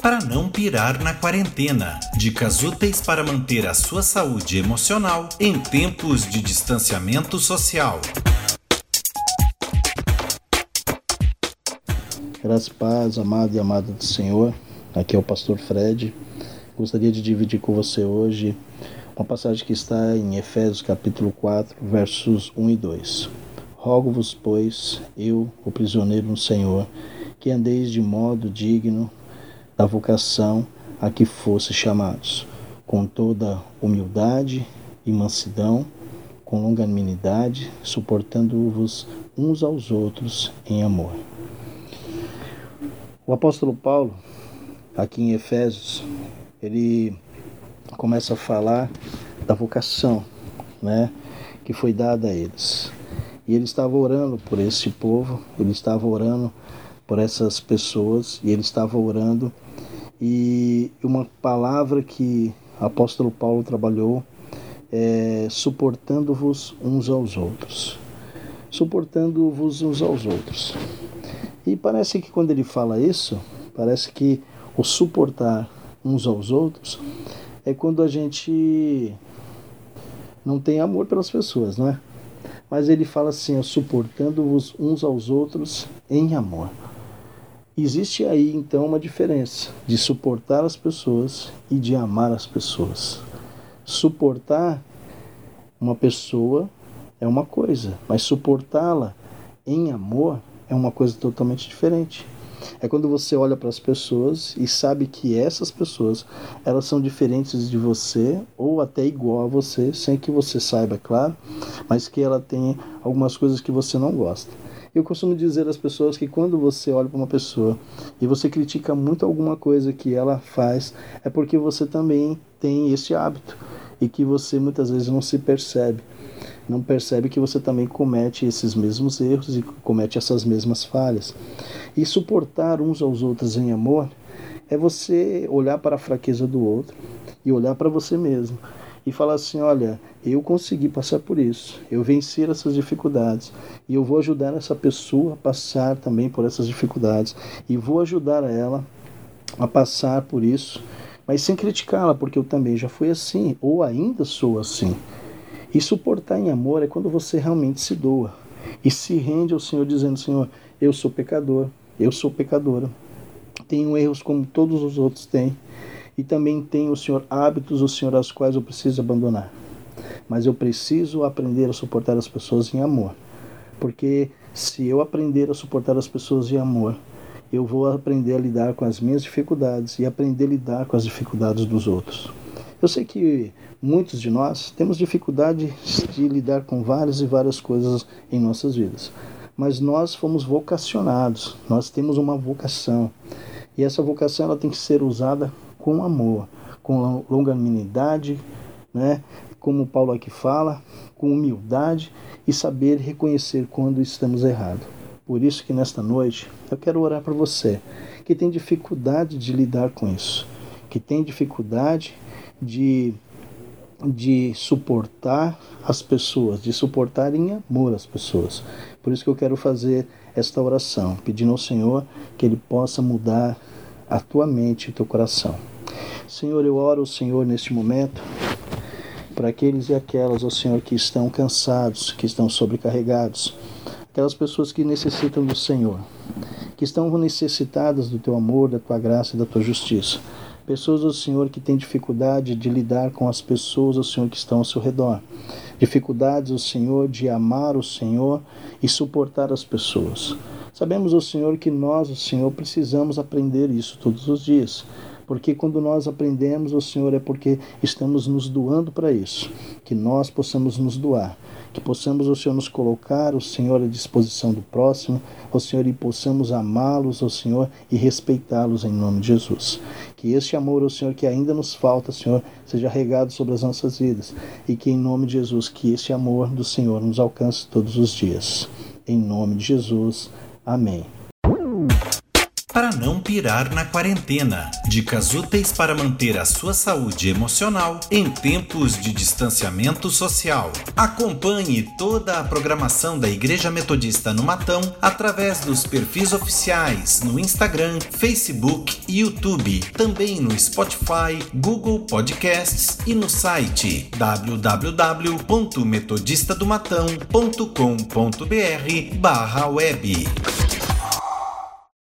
para não pirar na quarentena. Dicas úteis para manter a sua saúde emocional em tempos de distanciamento social. Graças paz, amado e amada do Senhor. Aqui é o pastor Fred. Gostaria de dividir com você hoje uma passagem que está em Efésios capítulo 4, versos 1 e 2. Rogo-vos, pois, eu, o prisioneiro no Senhor, que andeis de modo digno da vocação a que fosse chamados, com toda humildade e mansidão, com longanimidade, suportando-vos uns aos outros em amor. O apóstolo Paulo, aqui em Efésios, ele começa a falar da vocação, né, que foi dada a eles. E ele estava orando por esse povo, ele estava orando por essas pessoas e ele estava orando e uma palavra que o apóstolo Paulo trabalhou é suportando-vos uns aos outros. Suportando-vos uns aos outros. E parece que quando ele fala isso, parece que o suportar uns aos outros é quando a gente não tem amor pelas pessoas, não é? Mas ele fala assim, suportando-vos uns aos outros em amor. Existe aí então uma diferença de suportar as pessoas e de amar as pessoas. Suportar uma pessoa é uma coisa, mas suportá-la em amor é uma coisa totalmente diferente. É quando você olha para as pessoas e sabe que essas pessoas elas são diferentes de você ou até igual a você, sem que você saiba, é claro, mas que ela tem algumas coisas que você não gosta. Eu costumo dizer às pessoas que quando você olha para uma pessoa e você critica muito alguma coisa que ela faz, é porque você também tem esse hábito e que você muitas vezes não se percebe. Não percebe que você também comete esses mesmos erros e comete essas mesmas falhas. E suportar uns aos outros em amor é você olhar para a fraqueza do outro e olhar para você mesmo e falar assim: olha, eu consegui passar por isso, eu venci essas dificuldades e eu vou ajudar essa pessoa a passar também por essas dificuldades e vou ajudar ela a passar por isso, mas sem criticá-la, porque eu também já fui assim ou ainda sou assim. E suportar em amor é quando você realmente se doa e se rende ao Senhor, dizendo: Senhor, eu sou pecador, eu sou pecadora, tenho erros como todos os outros têm e também tenho, Senhor, hábitos, o Senhor, aos quais eu preciso abandonar. Mas eu preciso aprender a suportar as pessoas em amor. Porque se eu aprender a suportar as pessoas em amor, eu vou aprender a lidar com as minhas dificuldades e aprender a lidar com as dificuldades dos outros. Eu sei que muitos de nós temos dificuldade de lidar com várias e várias coisas em nossas vidas, mas nós fomos vocacionados, nós temos uma vocação. E essa vocação ela tem que ser usada com amor, com longanimidade, né? como Paulo aqui fala, com humildade e saber reconhecer quando estamos errados. Por isso que nesta noite eu quero orar para você que tem dificuldade de lidar com isso, que tem dificuldade de, de suportar as pessoas, de suportar em amor as pessoas. Por isso que eu quero fazer esta oração, pedindo ao Senhor que Ele possa mudar a tua mente e teu coração. Senhor, eu oro, Senhor, neste momento, para aqueles e aquelas, ó Senhor, que estão cansados, que estão sobrecarregados, aquelas pessoas que necessitam do Senhor, que estão necessitadas do teu amor, da tua graça e da tua justiça. Pessoas, ó Senhor, que têm dificuldade de lidar com as pessoas, ó Senhor, que estão ao seu redor. Dificuldades, ó Senhor, de amar o Senhor e suportar as pessoas. Sabemos, ó Senhor, que nós, ó Senhor, precisamos aprender isso todos os dias. Porque quando nós aprendemos, o Senhor, é porque estamos nos doando para isso. Que nós possamos nos doar. Que possamos, o Senhor, nos colocar, o Senhor, à disposição do próximo, o Senhor, e possamos amá-los, o Senhor, e respeitá-los em nome de Jesus. Que este amor, o Senhor, que ainda nos falta, Senhor, seja regado sobre as nossas vidas. E que, em nome de Jesus, que este amor do Senhor nos alcance todos os dias. Em nome de Jesus. Amém. Para não pirar na quarentena. Dicas úteis para manter a sua saúde emocional em tempos de distanciamento social. Acompanhe toda a programação da Igreja Metodista no Matão através dos perfis oficiais no Instagram, Facebook e YouTube, também no Spotify, Google Podcasts e no site www.metodistadomatão.com.br barra web.